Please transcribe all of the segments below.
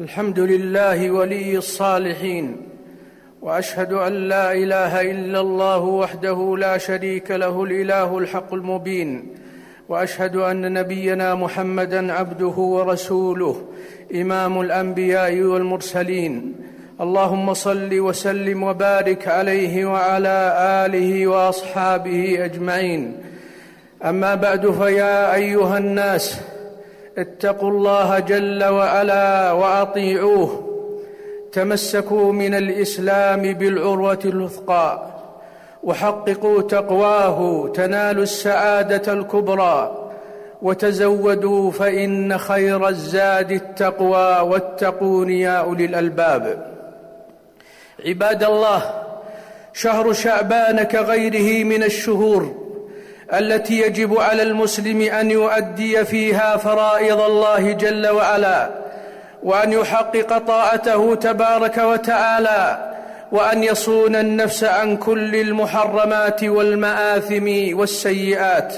الحمد لله ولي الصالحين وأشهد أن لا إله إلا الله وحده لا شريك له الإله الحق المبين وأشهد أن نبينا محمدا عبده ورسوله إمام الأنبياء والمرسلين. اللهم صل وسلم وبارك عليه وعلى آله وأصحابه أجمعين. أما بعد فيا أيها الناس اتقوا الله جل وعلا وأطيعوه. تمسكوا من الإسلام بالعروة الوثقى. وحققوا تقواه تنالوا السعادة الكبرى. وتزودوا فإن خير الزاد التقوى واتقون يا أولي الألباب. عباد الله شهر شعبان كغيره من الشهور التي يجب على المسلم أن يؤدي فيها فرائض الله جل وعلا وأن يحقق طاعته تبارك وتعالى وأن يصون النفس عن كل المحرمات والمآثم والسيئات.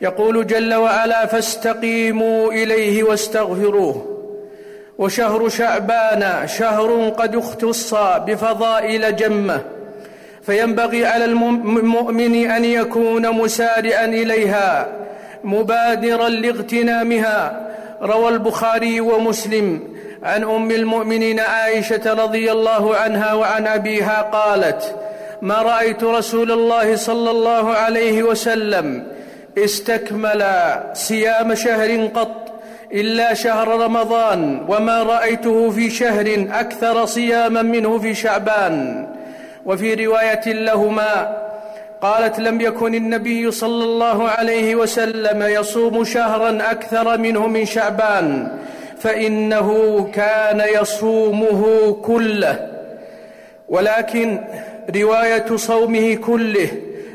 يقول جل وعلا فاستقيموا إليه واستغفروه وشهر شعبان شهر قد اختص بفضائل جمة. فينبغي على المؤمن أن يكون مسارعا إليها مبادرا لاغتنامها. روى البخاري ومسلم عن أم المؤمنين عائشة رضي الله عنها وعن أبيها قالت ما رأيت رسول الله صلى الله عليه وسلم استكمل صيام شهر قط إلا شهر رمضان وما رأيته في شهر أكثر صياما منه في شعبان. وفي رواية لهما قالت لم يكن النبي صلى الله عليه وسلم يصوم شهرا أكثر منه من شعبان فإنه كان يصومه كله. ولكن رواية صومه كله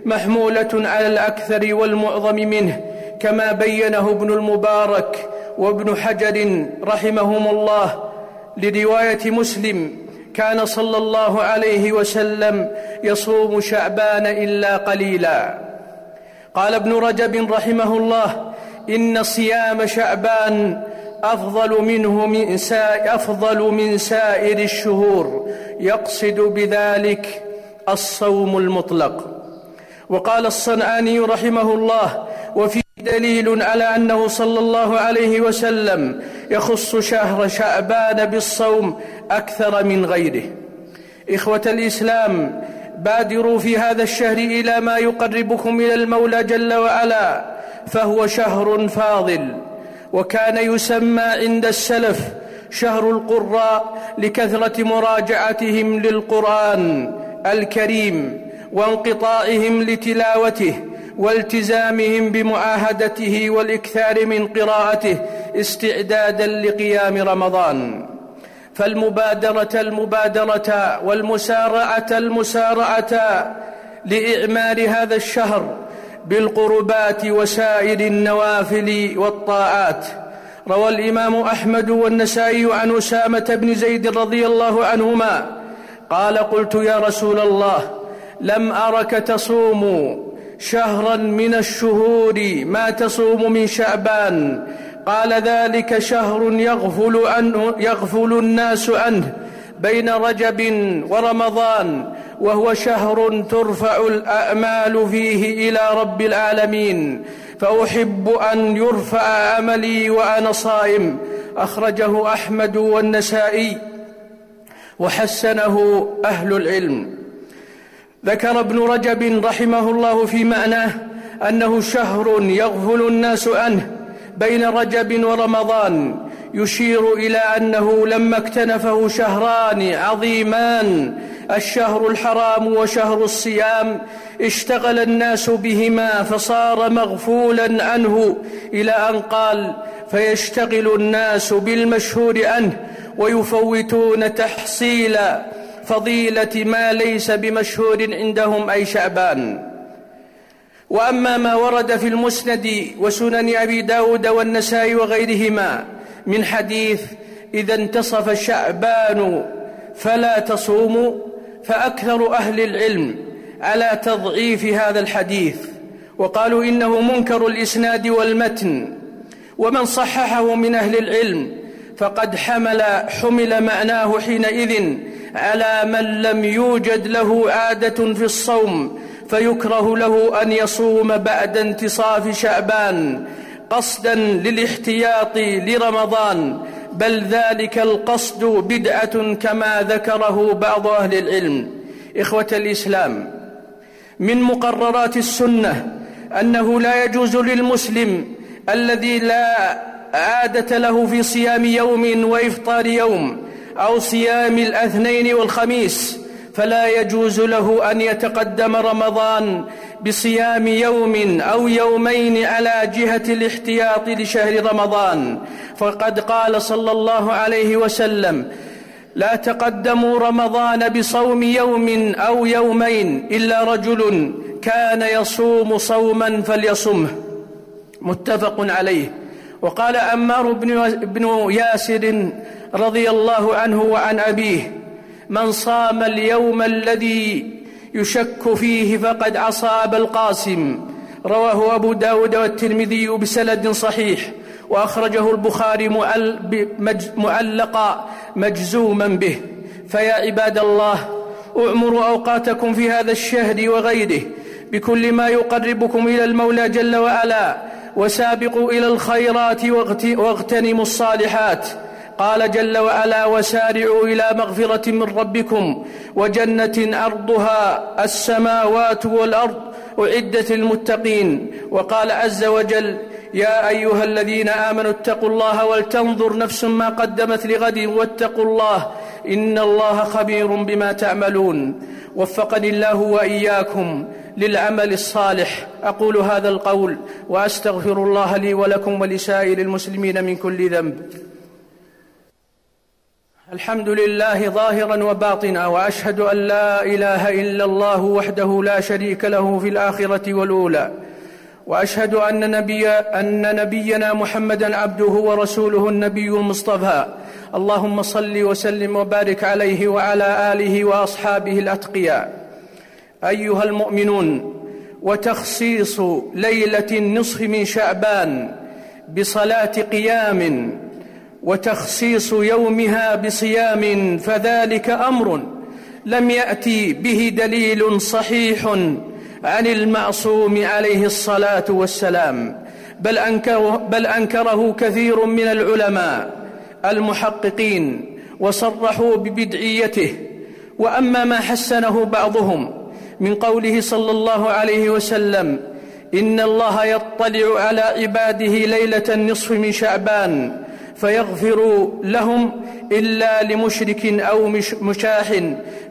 محمولة على الأكثر والمعظم منه كما بينه ابن المبارك وابن حجر رحمهم الله لرواية مسلم. كان صلى الله عليه وسلم يصوم شعبان إلا قليلا. قال ابن رجب رحمه الله إن صيام شعبان أفضل منه من أفضل من سائر الشهور. يقصد بذلك الصوم المطلق. وقال الصنعاني رحمه الله وفي دليل على أنه صلى الله عليه وسلم يخص شهر شعبان بالصوم أكثر من غيره. إخوة الإسلام بادروا في هذا الشهر إلى ما يقربكم إلى المولى جل وعلا فهو شهر فاضل وكان يسمى عند السلف شهر القراء لكثرة مراجعتهم للقرآن الكريم وانقطاعهم لتلاوته والتزامهم بمعاهدته والإكثار من قراءته استعدادا لقيام رمضان. فالمبادرة المبادرة والمسارعة المسارعة لاعمار هذا الشهر بالقربات وسائر النوافل والطاعات. روى الإمام أحمد والنسائي عن أسامة بن زيد رضي الله عنهما قال قلت يا رسول الله لم أرك تصوم شهرا من الشهور ما تصوم من شعبان. قال ذلك شهر يغفل عنه يغفل الناس عنه بين رجب ورمضان وهو شهر ترفع الأعمال فيه إلى رب العالمين. فأحب أن يرفع عملي وأنا صائم. أخرجه أحمد والنسائي. وحسنه أهل العلم. ذكر ابن رجب رحمه الله في معناه أنه شهر يغفل الناس عنه بين رجب ورمضان يشير إلى أنه لما اكتنفه شهران عظيمان الشهر الحرام وشهر الصيام اشتغل الناس بهما فصار مغفولا عنه إلى أن قال فيشتغل الناس بالمشهور عنه ويفوتون تحصيل فضيلة ما ليس بمشهور عندهم أي شعبان. وأما ما ورد في المسند وسنن أبي داود والنسائي وغيرهما من حديث إذا انتصف شعبان فلا تصوموا فأكثر أهل العلم على تضعيف هذا الحديث. وقالوا إنه منكر الإسناد والمتن. ومن صححه من أهل العلم فقد حمل حمل معناه حينئذ على من لم يوجد له عادة في الصوم فيكره له أن يصوم بعد انتصاف شعبان قصدا للاحتياط لرمضان بل ذلك القصد بدعة كما ذكره بعض أهل العلم. إخوة الإسلام من مقررات السنة أنه لا يجوز للمسلم الذي لا عادة له في صيام يوم وإفطار يوم أو صيام الاثنين والخميس فلا يجوز له أن يتقدم رمضان بصيام يوم أو يومين على جهة الاحتياط لشهر رمضان. فقد قال صلى الله عليه وسلم لا تقدموا رمضان بصوم يوم أو يومين إلا رجل كان يصوم صوما فليصمه. متفق عليه. وقال عمار بن ياسر رضي الله عنه وعن أبيه من صام اليوم الذي يشك فيه فقد عصى أبا القاسم. رواه أبو داود والترمذي بسند صحيح وأخرجه البخاري معلقا مجزوما به. فيا عباد الله أعمروا أوقاتكم في هذا الشهر وغيره بكل ما يقربكم إلى المولى جل وعلا وسابقوا إلى الخيرات واغتنموا الصالحات. قال جل وعلا وسارعوا إلى مغفرة من ربكم وجنة أرضها السماوات والأرض أعدت للمتقين. وقال عز وجل يا أيها الذين آمنوا اتقوا الله ولتنظر نفس ما قدمت لغد واتقوا الله إن الله خبير بما تعملون. وفقني الله وإياكم للعمل الصالح. أقول هذا القول وأستغفر الله لي ولكم ولسائر المسلمين من كل ذنب. الحمد لله ظاهرا وباطنا وأشهد أن لا إله إلا الله وحده لا شريك له في الآخرة والأولى وأشهد أن نبي أن نبينا محمدا عبده ورسوله النبي المصطفى. اللهم صل وسلم وبارك عليه وعلى آله وأصحابه الأتقياء. أيها المؤمنون وتخصيص ليلة النصف من شعبان بصلاة قيام وتخصيص يومها بصيام فذلك أمر لم يأتي به دليل صحيح عن المعصوم عليه الصلاة والسلام بل أنكره, بل أنكره كثير من العلماء المحققين وصرحوا ببدعيته. وأما ما حسنه بعضهم من قوله صلى الله عليه وسلم إن الله يطلع على عباده ليلة النصف من شعبان فيغفر لهم إلا لمشرك أو مشاح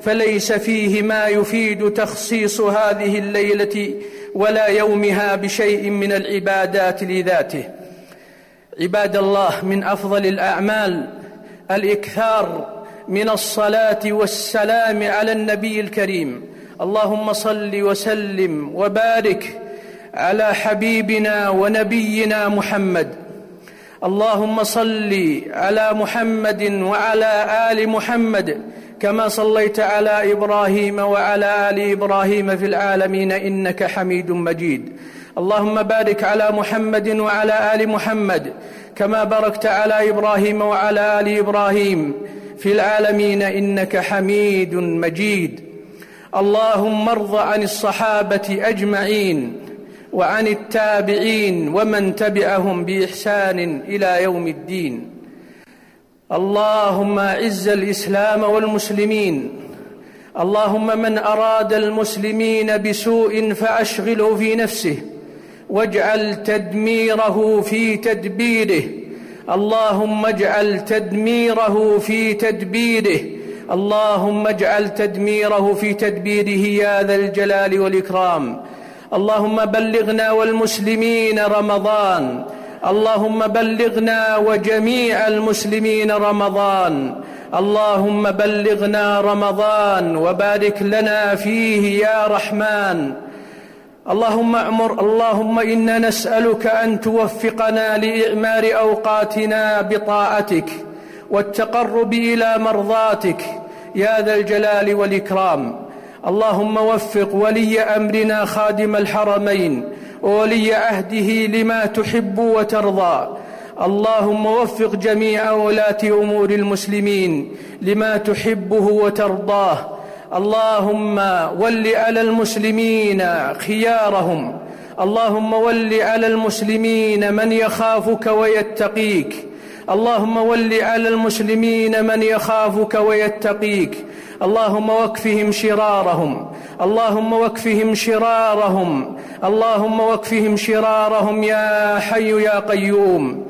فليس فيه ما يفيد تخصيص هذه الليلة ولا يومها بشيء من العبادات لذاته. عباد الله من أفضل الأعمال الإكثار من الصلاة والسلام على النبي الكريم. اللهم صل وسلم وبارك على حبيبنا ونبينا محمد. اللهم صل على محمد وعلى آل محمد كما صليت على إبراهيم وعلى آل إبراهيم في العالمين إنك حميد مجيد. اللهم بارك على محمد وعلى آل محمد كما باركت على إبراهيم وعلى آل إبراهيم في العالمين إنك حميد مجيد. اللهم ارض عن الصحابة أجمعين. وعن التابعين ومن تبعهم بإحسان إلى يوم الدين. اللهم أعز الإسلام والمسلمين. اللهم من أراد المسلمين بسوء فأشغله في نفسه. واجعل تدميره في تدبيره. اللهم اجعل تدميره في تدبيره. اللهم اجعل تدميره في تدبيره يا ذا الجلال والإكرام. اللهم بلغنا والمسلمين رمضان. اللهم بلغنا وجميع المسلمين رمضان. اللهم بلغنا رمضان وبارك لنا فيه يا رحمن. اللهم أمر اللهم إنا نسألك أن توفقنا لإعمار أوقاتنا بطاعتك والتقرب إلى مرضاتك. يا ذا الجلال والإكرام. اللهم وفق ولي أمرنا خادم الحرمين وولي عهده لما تحب وترضى. اللهم وفق جميع ولاة أمور المسلمين لما تحبه وترضاه. اللهم ول على المسلمين خيارهم. اللهم ول على المسلمين من يخافك ويتقيك. اللهم ول على المسلمين من يخافك ويتقيك. اللهم واكفهم شرارهم. اللهم واكفهم شرارهم. اللهم واكفهم شرارهم يا حي يا قيوم.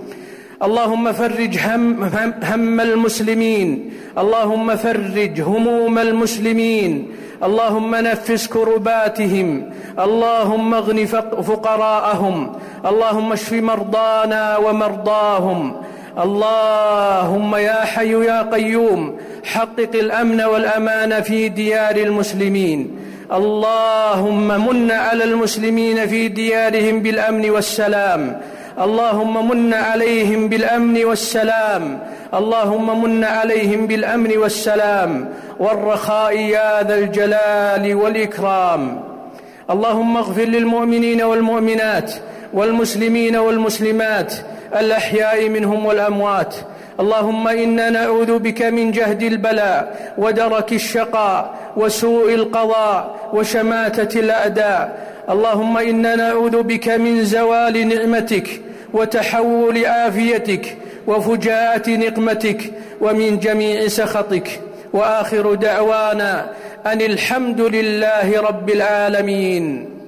اللهم فرج هم, هم, هم المسلمين. اللهم فرج هموم المسلمين. اللهم نفس كرباتهم. اللهم اغن فقراءهم. اللهم اشف مرضانا ومرضاهم. اللهم يا حي يا قيوم حقق الأمن والأمان في ديار المسلمين. اللهم من على المسلمين في ديارهم بالأمن والسلام. اللهم من عليهم بالأمن والسلام. اللهم من عليهم بالأمن والسلام. والرخاء يا ذا الجلال والإكرام. اللهم اغفر للمؤمنين والمؤمنات والمسلمين والمسلمات. الأحياء منهم والأموات. اللهم إنا نعوذ بك من جهد البلاء ودرك الشقاء وسوء القضاء وشماتة الأعداء. اللهم إنا نعوذ بك من زوال نعمتك وتحول عافيتك وفجاءة نقمتك ومن جميع سخطك. وآخر دعوانا أن الحمد لله رب العالمين.